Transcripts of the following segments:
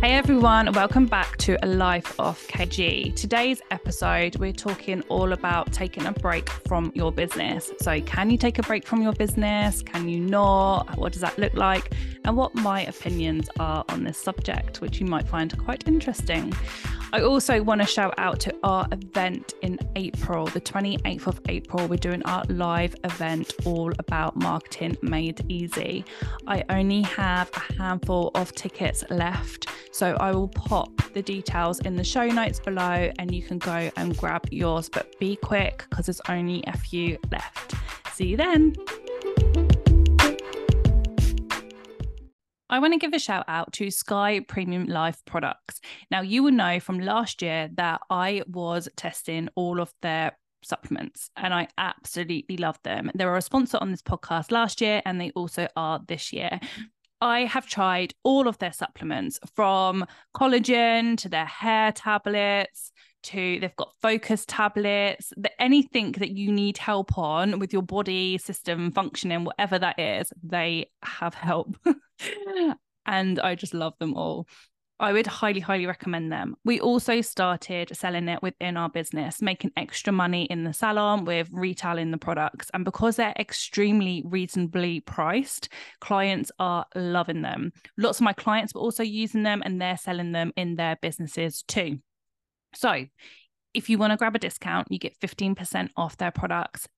Hey everyone, welcome back to A Life of KG. Today's episode, we're talking all about taking a break from your business. So, can you take a break from your business? Can you not? What does that look like? And what my opinions are on this subject, which you might find quite interesting. I also want to shout out to our event in April, the 28th of April. We're doing our live event all about marketing made easy. I only have a handful of tickets left, so I will pop the details in the show notes below and you can go and grab yours, but be quick because there's only a few left. See you then. I want to give a shout out to Sky Premium Life products. Now, you will know from last year that I was testing all of their supplements and I absolutely love them. They were a sponsor on this podcast last year and they also are this year. I have tried all of their supplements from collagen to their hair tablets to they've got focus tablets, anything that you need help on with your body system functioning, whatever that is, they have help. and I just love them all. I would highly, highly recommend them. We also started selling it within our business, making extra money in the salon with retailing the products. And because they're extremely reasonably priced, clients are loving them. Lots of my clients were also using them and they're selling them in their businesses too. So if you want to grab a discount, you get 15% off their products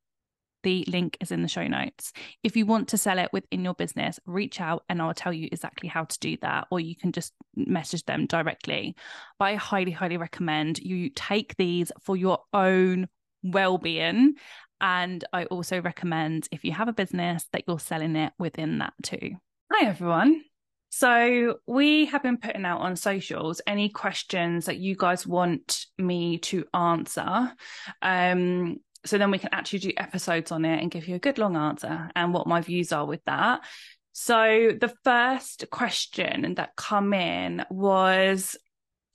the link is in the show notes. If you want to sell it within your business, reach out and I'll tell you exactly how to do that, or you can just message them directly. But I highly, highly recommend you take these for your own well being. And I also recommend if you have a business that you're selling it within that too. Hi, everyone. So, we have been putting out on socials any questions that you guys want me to answer. Um, so then we can actually do episodes on it and give you a good long answer and what my views are with that. So the first question that come in was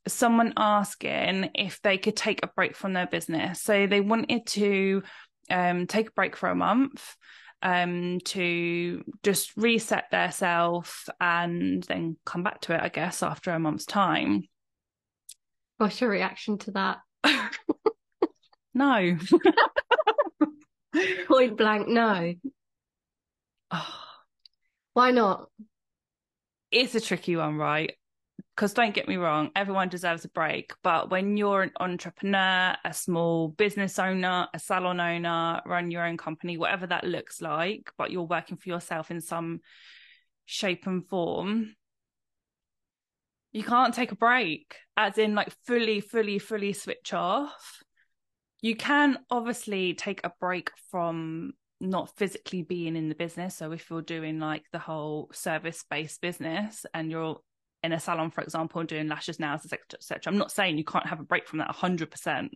someone asking if they could take a break from their business. So they wanted to um, take a break for a month um, to just reset their self and then come back to it, I guess, after a month's time. What's your reaction to that? no. Point blank, no. Oh. Why not? It's a tricky one, right? Because don't get me wrong, everyone deserves a break. But when you're an entrepreneur, a small business owner, a salon owner, run your own company, whatever that looks like, but you're working for yourself in some shape and form, you can't take a break, as in like fully, fully, fully switch off you can obviously take a break from not physically being in the business. So if you're doing like the whole service based business and you're in a salon, for example, doing lashes, etc., etc. I'm not saying you can't have a break from that 100%.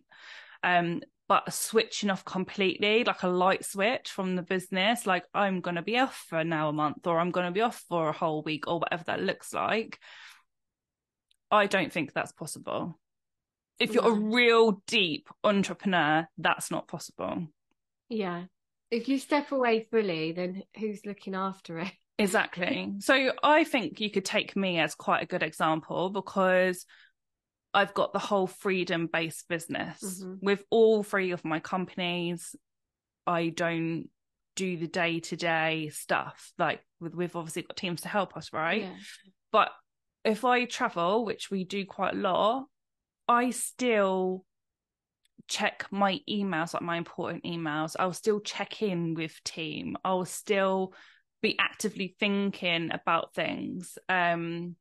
Um, but switching off completely, like a light switch from the business, like I'm going to be off for now a month or I'm going to be off for a whole week or whatever that looks like. I don't think that's possible if you're yeah. a real deep entrepreneur, that's not possible. Yeah. If you step away fully, then who's looking after it? Exactly. so I think you could take me as quite a good example because I've got the whole freedom based business. Mm-hmm. With all three of my companies, I don't do the day to day stuff. Like we've obviously got teams to help us, right? Yeah. But if I travel, which we do quite a lot, I still check my emails, like my important emails. I'll still check in with team. I'll still be actively thinking about things. Um,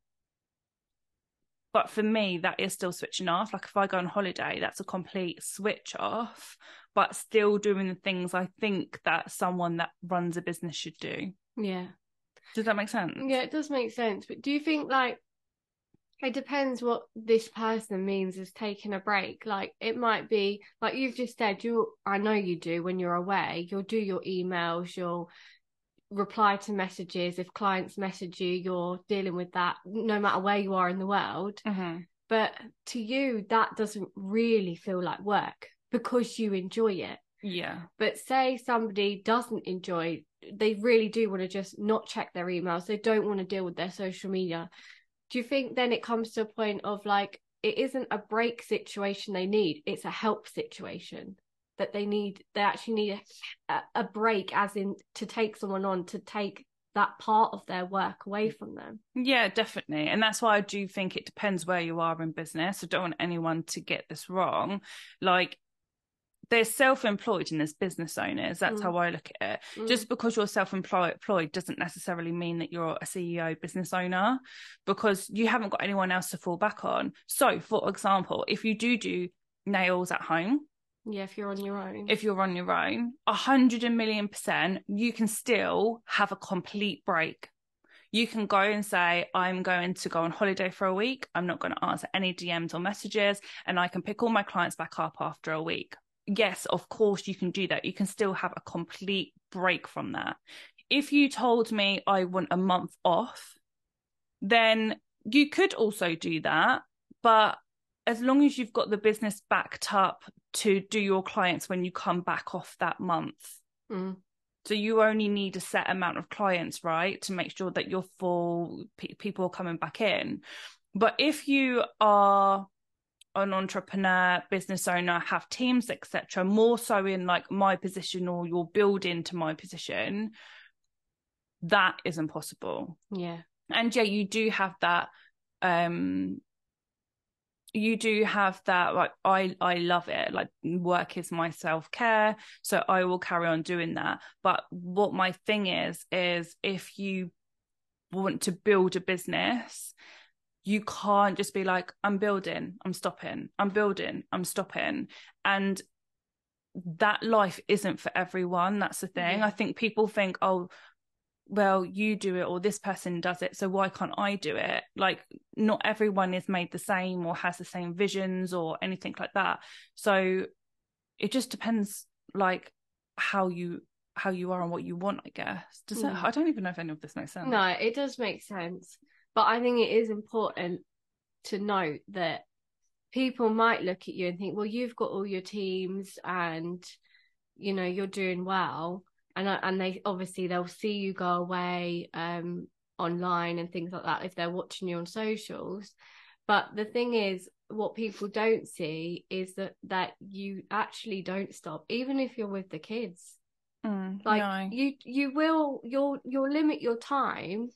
but for me, that is still switching off. Like if I go on holiday, that's a complete switch off, but still doing the things I think that someone that runs a business should do. Yeah. Does that make sense? Yeah, it does make sense. But do you think like it depends what this person means as taking a break. Like it might be like you've just said, you I know you do when you're away, you'll do your emails, you'll reply to messages. If clients message you, you're dealing with that no matter where you are in the world. Mm-hmm. But to you, that doesn't really feel like work because you enjoy it. Yeah. But say somebody doesn't enjoy, they really do want to just not check their emails, they don't want to deal with their social media do you think then it comes to a point of like it isn't a break situation they need it's a help situation that they need they actually need a, a break as in to take someone on to take that part of their work away mm. from them? Yeah definitely and that's why i do think it depends where you are in business i don't want anyone to get this wrong like they're self-employed and there's business owners that's mm. how i look at it mm. just because you're self-employed doesn't necessarily mean that you're a ceo business owner because you haven't got anyone else to fall back on so for example if you do do nails at home yeah if you're on your own if you're on your own a hundred and million percent you can still have a complete break you can go and say, I'm going to go on holiday for a week. I'm not going to answer any DMs or messages, and I can pick all my clients back up after a week yes, of course you can do that. You can still have a complete break from that. If you told me I want a month off, then you could also do that. But as long as you've got the business backed up to do your clients when you come back off that month. Mm. So you only need a set amount of clients, right, to make sure that you're full, people are coming back in. But if you are an entrepreneur business owner have teams etc more so in like my position or you're building to my position that is impossible. Yeah. And yeah you do have that um you do have that like i i love it like work is my self-care so i will carry on doing that. But what my thing is is if you want to build a business you can't just be like i'm building i'm stopping i'm building i'm stopping. And that life isn't for everyone that's the thing. Mm-hmm. i think people think oh well you do it or this person does it so why can't i do it? Like not everyone is made the same or has the same visions or anything like that. So it just depends like how you how you are and what you want i guess. Does mm. it i don't even know if any of this makes sense. No it does make sense but I think it is important to note that people might look at you and think, well, you've got all your teams and you know you're doing well, and and they obviously they'll see you go away um, online and things like that if they're watching you on socials. But the thing is, what people don't see is that that you actually don't stop, even if you're with the kids. Mm, like no. you, you will, you'll, you'll limit your time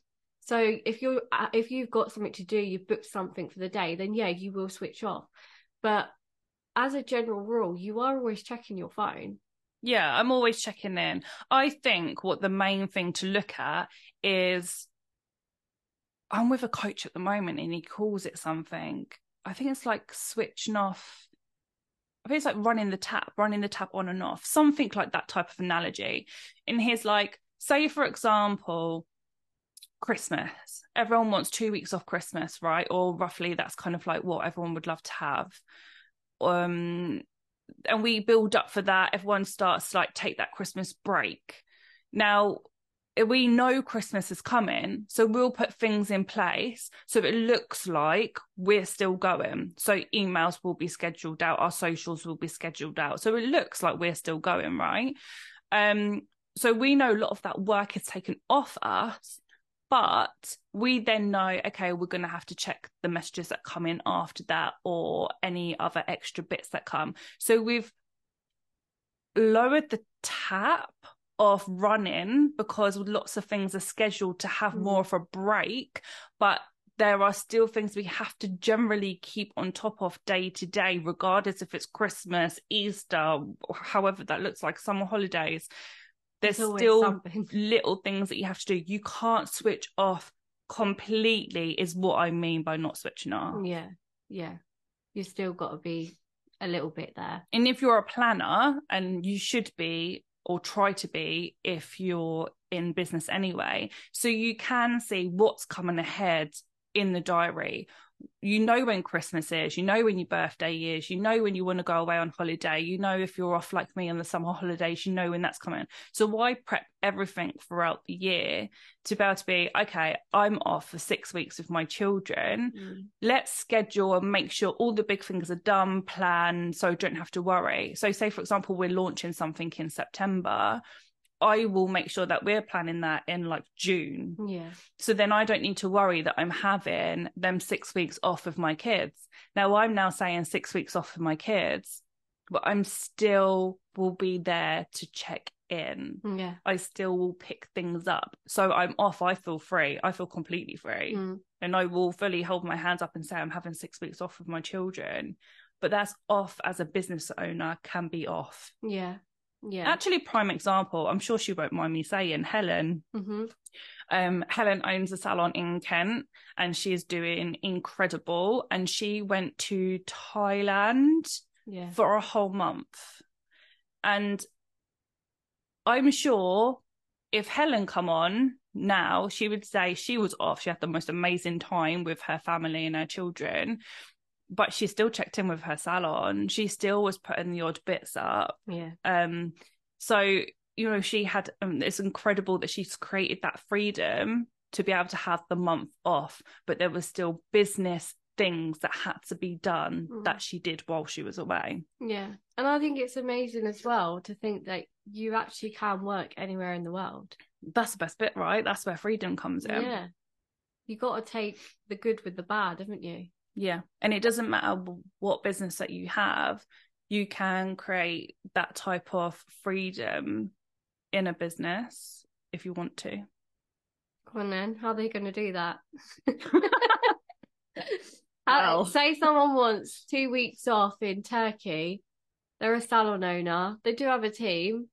so if you're uh, if you've got something to do, you've booked something for the day, then yeah, you will switch off. But as a general rule, you are always checking your phone. Yeah, I'm always checking in. I think what the main thing to look at is I'm with a coach at the moment and he calls it something. I think it's like switching off. I think it's like running the tap, running the tap on and off, something like that type of analogy. And he's like, say, for example, Christmas. Everyone wants two weeks off Christmas, right? Or roughly that's kind of like what everyone would love to have. Um and we build up for that. Everyone starts to like take that Christmas break. Now we know Christmas is coming, so we'll put things in place so it looks like we're still going. So emails will be scheduled out, our socials will be scheduled out. So it looks like we're still going, right? Um, so we know a lot of that work is taken off us but we then know, okay, we're going to have to check the messages that come in after that or any other extra bits that come. So we've lowered the tap of running because lots of things are scheduled to have more mm. of a break, but there are still things we have to generally keep on top of day to day, regardless if it's Christmas, Easter, however that looks like, summer holidays there's still something. little things that you have to do. You can't switch off completely, is what I mean by not switching off. Yeah, yeah. You still got to be a little bit there. And if you're a planner, and you should be, or try to be, if you're in business anyway, so you can see what's coming ahead in the diary you know when Christmas is, you know when your birthday is, you know when you want to go away on holiday, you know if you're off like me on the summer holidays, you know when that's coming. So why prep everything throughout the year to be able to be, okay, I'm off for six weeks with my children. Mm. Let's schedule and make sure all the big things are done, planned, so don't have to worry. So say for example, we're launching something in September. I will make sure that we're planning that in like June. Yeah. So then I don't need to worry that I'm having them six weeks off of my kids. Now I'm now saying six weeks off of my kids, but I'm still will be there to check in. Yeah. I still will pick things up. So I'm off. I feel free. I feel completely free. Mm. And I will fully hold my hands up and say I'm having six weeks off of my children. But that's off as a business owner can be off. Yeah. Yeah. Actually, prime example, I'm sure she won't mind me saying, Helen. hmm Um, Helen owns a salon in Kent and she is doing incredible. And she went to Thailand Yeah. for a whole month. And I'm sure if Helen come on now, she would say she was off. She had the most amazing time with her family and her children. But she still checked in with her salon. She still was putting the odd bits up. Yeah. Um, so you know, she had um, it's incredible that she's created that freedom to be able to have the month off, but there was still business things that had to be done Mm. that she did while she was away. Yeah. And I think it's amazing as well to think that you actually can work anywhere in the world. That's the best bit, right? That's where freedom comes in. Yeah. You got to take the good with the bad, haven't you? Yeah. And it doesn't matter what business that you have, you can create that type of freedom in a business if you want to. Come on then. How are they going to do that? How- Well. say someone wants two weeks off in Turkey. They're a salon owner. They do have a team,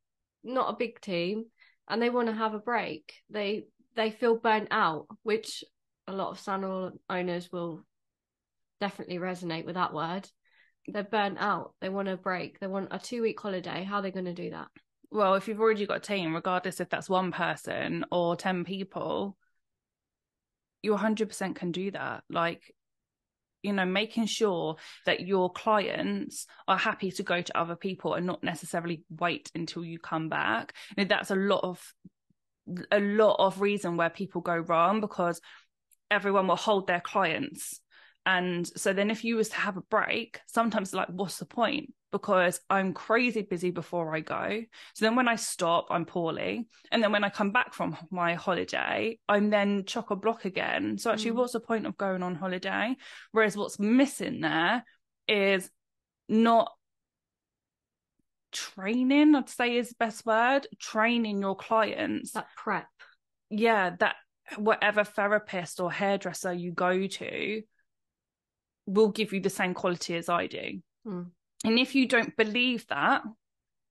not a big team, and they want to have a break. They they feel burnt out, which a lot of salon owners will definitely resonate with that word. They're burnt out. They want a break. They want a two week holiday. How are they going to do that? Well, if you've already got a team, regardless if that's one person or 10 people, you 100% can do that. Like, you know, making sure that your clients are happy to go to other people and not necessarily wait until you come back. And that's a lot of a lot of reason where people go wrong because everyone will hold their clients. And so then if you was to have a break, sometimes like, what's the point? Because I'm crazy busy before I go. So then when I stop, I'm poorly. And then when I come back from my holiday, I'm then chock a block again. So actually, Mm. what's the point of going on holiday? Whereas what's missing there is not training, I'd say is the best word, training your clients. That prep. Yeah, that whatever therapist or hairdresser you go to will give you the same quality as I do. Mm. And if you don't believe that,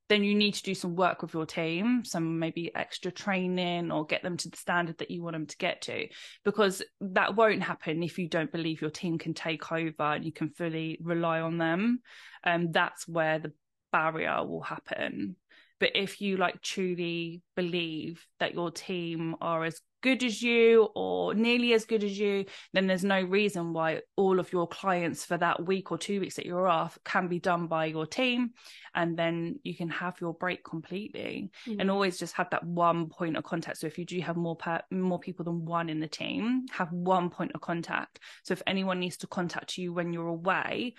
then you need to do some work with your team, some maybe extra training or get them to the standard that you want them to get to, because that won't happen if you don't believe your team can take over and you can fully rely on them. And that's where the barrier will happen. But if you like truly believe that your team are as good as you or nearly as good as you, then there's no reason why all of your clients for that week or two weeks that you're off can be done by your team. And then you can have your break completely and mm. always just have that one point of contact. So if you do have more per- more people than one in the team, have one point of contact. So if anyone needs to contact you when you're away,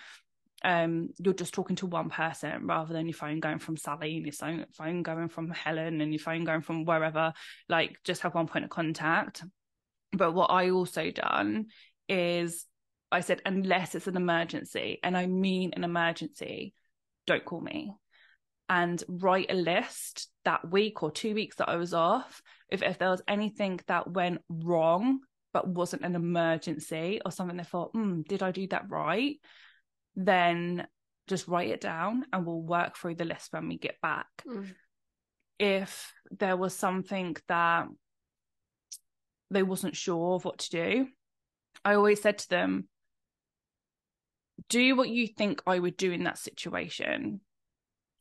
um, you're just talking to one person rather than your phone going from Sally and your phone, going from Helen and your phone going from wherever. Like, just have one point of contact. But what I also done is I said, unless it's an emergency, and I mean an emergency, don't call me. And write a list that week or two weeks that I was off. If if there was anything that went wrong but wasn't an emergency or something they thought, hmm, did I do that right? Then just write it down and we'll work through the list when we get back. Mm. If there was something that they wasn't sure of what to do, I always said to them, do what you think I would do in that situation.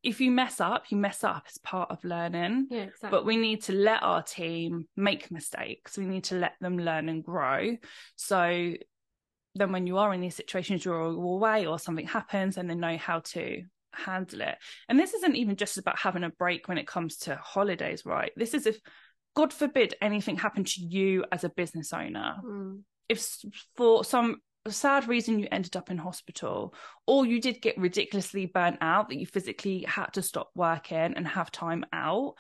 If you mess up, you mess up. It's part of learning. Yeah, exactly. But we need to let our team make mistakes. We need to let them learn and grow. So then when you are in these situations, you're away or something happens and they know how to handle it. And this isn't even just about having a break when it comes to holidays, right? This is if, God forbid, anything happened to you as a business owner Mm. if for some sad reason you ended up in hospital or you did get ridiculously burnt out that you physically had to stop working and have time out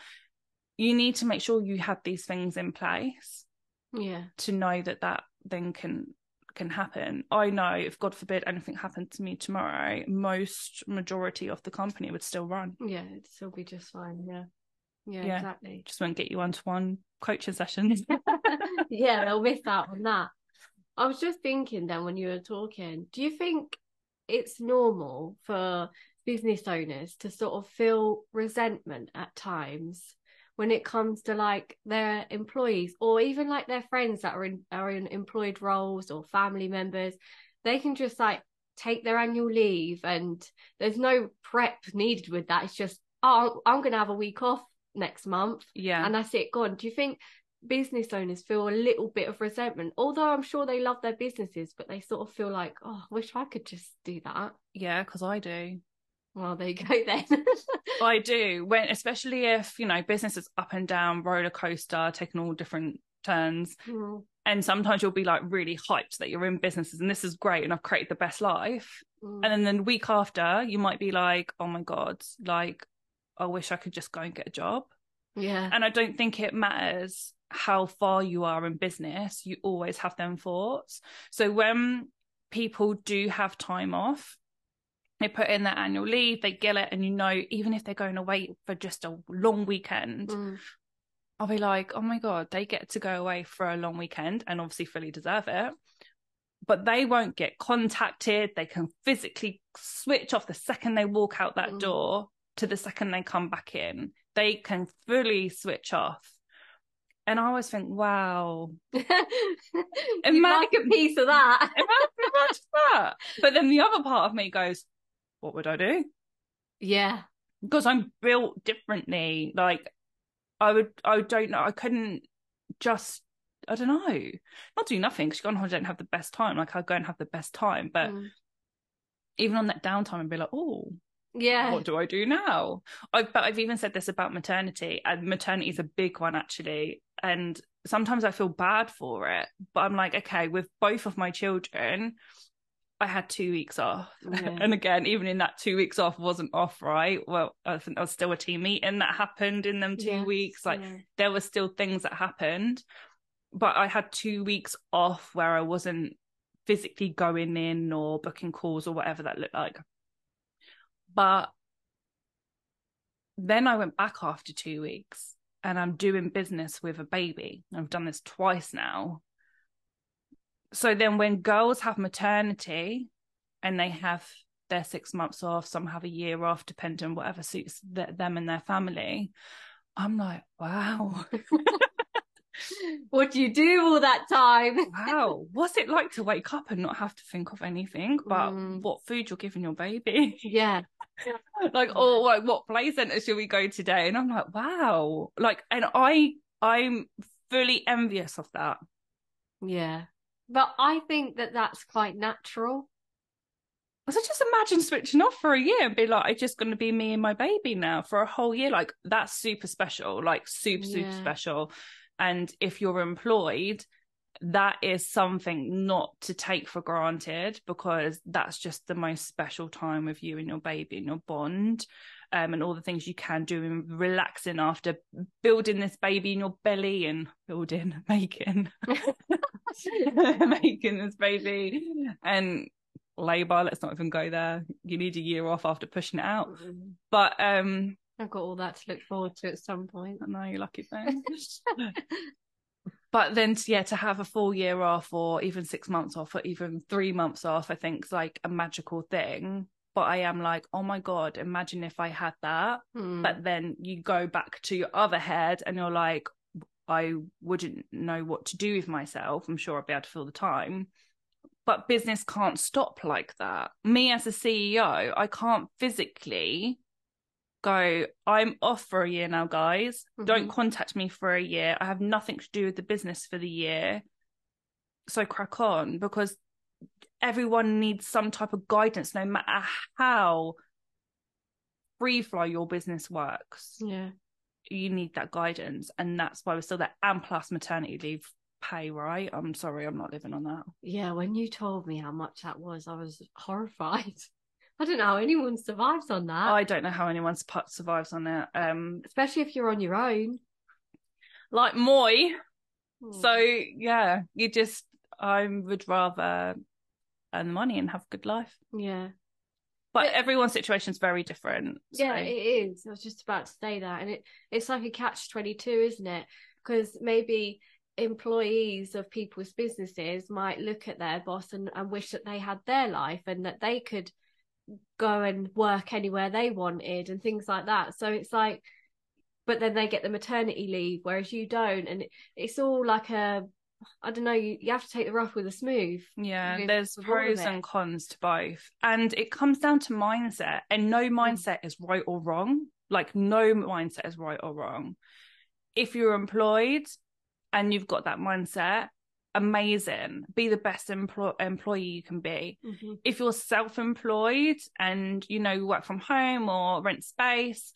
you need to make sure you have these things in place Yeah. to know that that then can can happen. I know if God forbid anything happened to me tomorrow, most majority of the company would still run. Yeah. It'd still be just fine. Yeah. Yeah, Yeah. exactly. Just won't get you one to one coaching sessions. yeah, they'll miss out on that. I was just thinking then when you were talking, do you think it's normal for business owners to sort of feel resentment at times when it comes to like their employees or even like their friends that are in are in employed roles or family members? They can just like take their annual leave and there's no prep needed with that. It's just, oh, I'm going to have a week off next month yeah. and that's it gone. Do you think business owners feel a little bit of resentment? Although I'm sure they love their businesses, but they sort of feel like, oh, I wish I could just do that. yeah, because I do. Well, there you go then. I do. When especially if, you know, business is up and down, roller coaster, taking all different turns. Mm, And sometimes you'll be like really hyped that you're in businesses and this is great and I've created the best life. mm. And then the week after, you might be like, oh my God, like, I wish I could just go and get a job. yeah. And I don't think it matters how far you are in business, you always have them thoughts. So when people do have time off, they put in their annual leave, they get it, and you know, even if they're going away for just a long weekend, Mm, I'll be like, oh my God, they get to go away for a long weekend and obviously fully deserve it. But they won't get contacted. They can physically switch off the second they walk out that Mm. door to the second they come back in. They can fully switch off. And I always think, wow, Imagine- a piece of that. imagine, imagine that. But then the other part of me goes, what would I do? Yeah. because I'm built differently. Like I would, I don't know, I couldn't just, I don't know, not do nothing because you go on holiday and have the best time. Like I'd go and have the best time, but Mm, even on that downtime, I'd be like, oh, Yeah. what do I do now? I, but I've even said this about maternity, and maternity is a big one actually. And sometimes I feel bad for it, but I'm like, okay, with both of my children. I had two weeks off. Yeah. And again, even in that two weeks off wasn't off, right? Well, I think there was still a team meeting that happened in them two weeks. Like yeah. there were still things that happened. But I had two weeks off where I wasn't physically going in or booking calls or whatever that looked like. But then I went back after two weeks and I'm doing business with a baby. I've done this twice now. So then when girls have maternity and they have their six months off, some have a year off, depending on whatever suits th- them and their family. I'm like, wow, What do you do all that time? wow. What's it like to wake up and not have to think of anything but Mm. what food you're giving your baby? Yeah. like, or like, what play center should we go today? And I'm like, wow. Like, and I, I'm fully envious of that. Yeah. But I think that that's quite natural. So just imagine switching off for a year and be like, it's just going to be me and my baby now for a whole year. Like that's super special, like super, super special. And if you're employed, that is something not to take for granted because that's just the most special time with you and your baby and your bond. Um, and all the things you can do and relaxing after building this baby in your belly and building, making, making this baby and labor. Let's not even go there. You need a year off after pushing it out. But um, I've got all that to look forward to at some point. I know you're lucky thing. but then, yeah, to have a full year off or even six months off or even three months off, I think is like a magical thing. But I am like, oh my God, imagine if I had that. Hmm. But then you go back to your other head and you're like, I wouldn't know what to do with myself. I'm sure I'd be able to fill the time. But business can't stop like that. Me as a CEO, I can't physically go, I'm off for a year now, guys. Don't Mhm. contact me for a year. I have nothing to do with the business for the year. So crack on because everyone needs some type of guidance, no matter how free flow your business works. yeah. You need that guidance. And that's why we're still there. And plus maternity leave pay, right? I'm sorry, I'm not living on that. Yeah. When you told me how much that was, I was horrified. I don't know how anyone survives on that, I don't know how anyone survives on it. Um, especially if you're on your own. like moi. Hmm. So yeah, you just I would rather earn the money and have a good life. yeah. But But- everyone's situation is very different. Yeah, it is. I was just about to say that, and it it's like a catch twenty two, isn't it? Because maybe employees of people's businesses might look at their boss and, and wish that they had their life and that they could go and work anywhere they wanted and things like that. So it's like, but then they get the maternity leave, whereas you don't, and it, it's all like a, I don't know. You you have to take the rough with the smooth. Yeah, there's pros and cons to both. And it comes down to mindset, and no mindset is right or wrong. Like, no mindset is right or wrong. If you're employed and you've got that mindset, amazing. Be the best emplo- employee you can be. Mhm. If you're self employed and, you know, you work from home or rent space,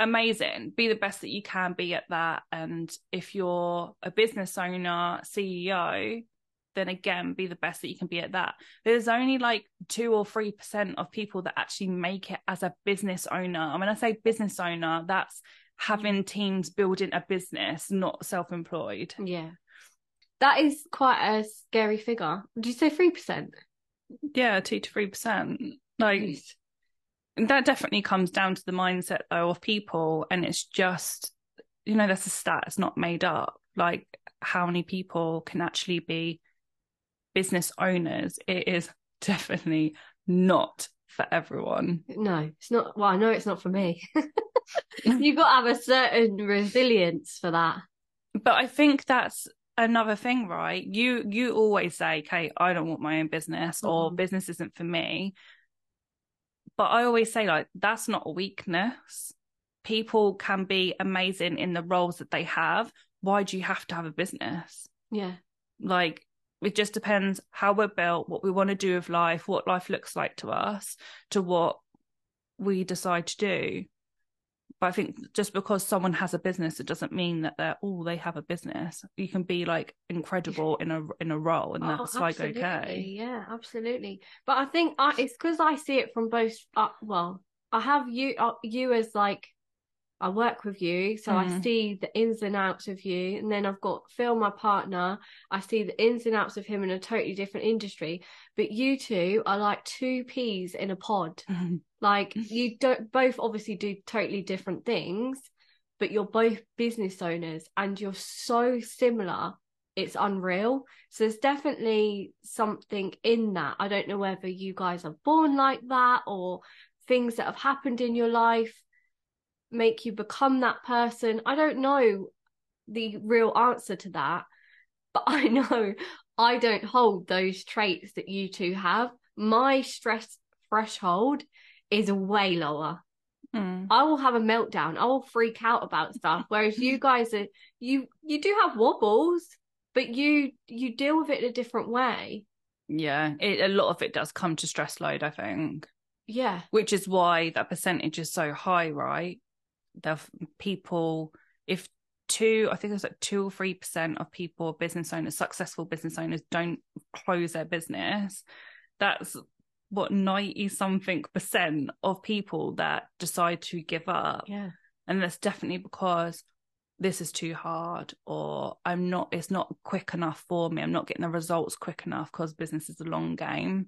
amazing. Be the best that you can be at that. And if you're a business owner, CEO, then again, be the best that you can be at that. There's only like two or three percent of people that actually make it as a business owner. And when I say business owner, that's having teams building a business, not self employed. Yeah, that is quite a scary figure. Did you say three percent? Yeah, two to three percent. That definitely comes down to the mindset though of people and it's just you know that's a stat it's not made up like how many people can actually be business owners it is definitely not for everyone No, it's not. Well, I know it's not for me. You've got to have a certain resilience for that. but i think that's another thing right you you always say kate i don't want my own business or Mhm. business isn't for me but i always say like that's not a weakness. People can be amazing in the roles that they have. Why do you have to have a business? Yeah, like it just depends how we're built what we want to do with life what life looks like to us to what we decide to do but i think just because someone has a business it doesn't mean that they're oh they have a business you can be like incredible in a in a role and Oh, that's like okay Yeah, absolutely. But I think I, it's because I see it from both. Uh, well, I have you, uh, you as like. I work with you, so I Mm. see the ins and outs of you, and then I've got Phil, my partner. I see the ins and outs of him in a totally different industry. But you two are like two peas in a pod. Like you don't both obviously do totally different things, but you're both business owners and you're so similar. It's unreal. So there's definitely something in that. I don't know whether you guys are born like that or things that have happened in your life make you become that person. I don't know the real answer to that, but I know I don't hold those traits that you two have. My stress threshold is way lower. Mm. I will have a meltdown. I will freak out about stuff. Whereas you guys are you you do have wobbles, but you you deal with it in a different way. yeah it, a lot of it does come to stress load i think Yeah. which is why that percentage is so high, right? The people, if two, I think it's like two or three percent of people, business owners, successful business owners, don't close their business, that's what 90 something percent of people that decide to give up. Yeah. And that's definitely because this is too hard or I'm not, it's not quick enough for me. I'm not getting the results quick enough because business is a long game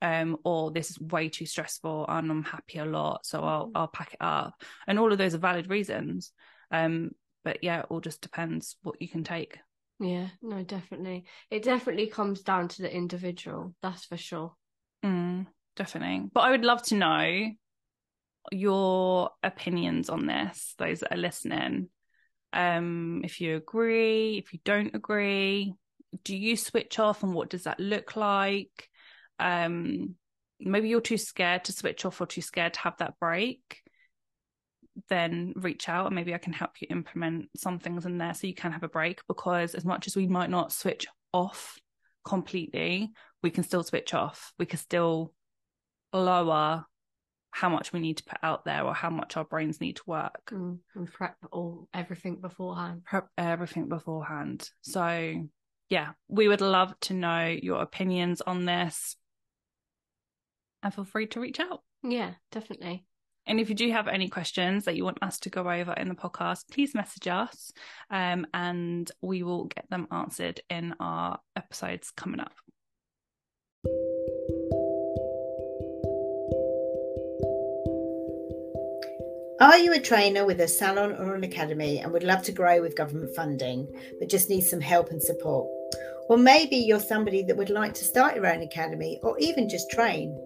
um, or this is way too stressful and I'm happy a lot, so I'll Mhm. I'll pack it up. And all of those are valid reasons. Um, but yeah, it all just depends what you can take. Yeah. No, definitely. It definitely comes down to the individual. That's for sure. Mm, definitely. But I would love to know your opinions on this, those that are listening. Um, if you agree, if you don't agree, do you switch off and what does that look like? Um, maybe you're too scared to switch off or too scared to have that break. Then reach out and maybe I can help you implement some things in there so you can have a break because as much as we might not switch off completely, we can still switch off. We can still lower how much we need to put out there or how much our brains need to work. Mm, and prep all everything beforehand. Prep everything beforehand. So, yeah, we would love to know your opinions on this. And feel free to reach out. Yeah, definitely. And if you do have any questions that you want us to go over in the podcast, please message us um, and we will get them answered in our episodes coming up. Are you a trainer with a salon or an academy and would love to grow with government funding, but just need some help and support? Or maybe you're somebody that would like to start your own academy or even just train.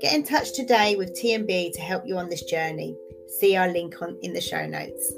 Get in touch today with TMB to help you on this journey. See our link on in the show notes.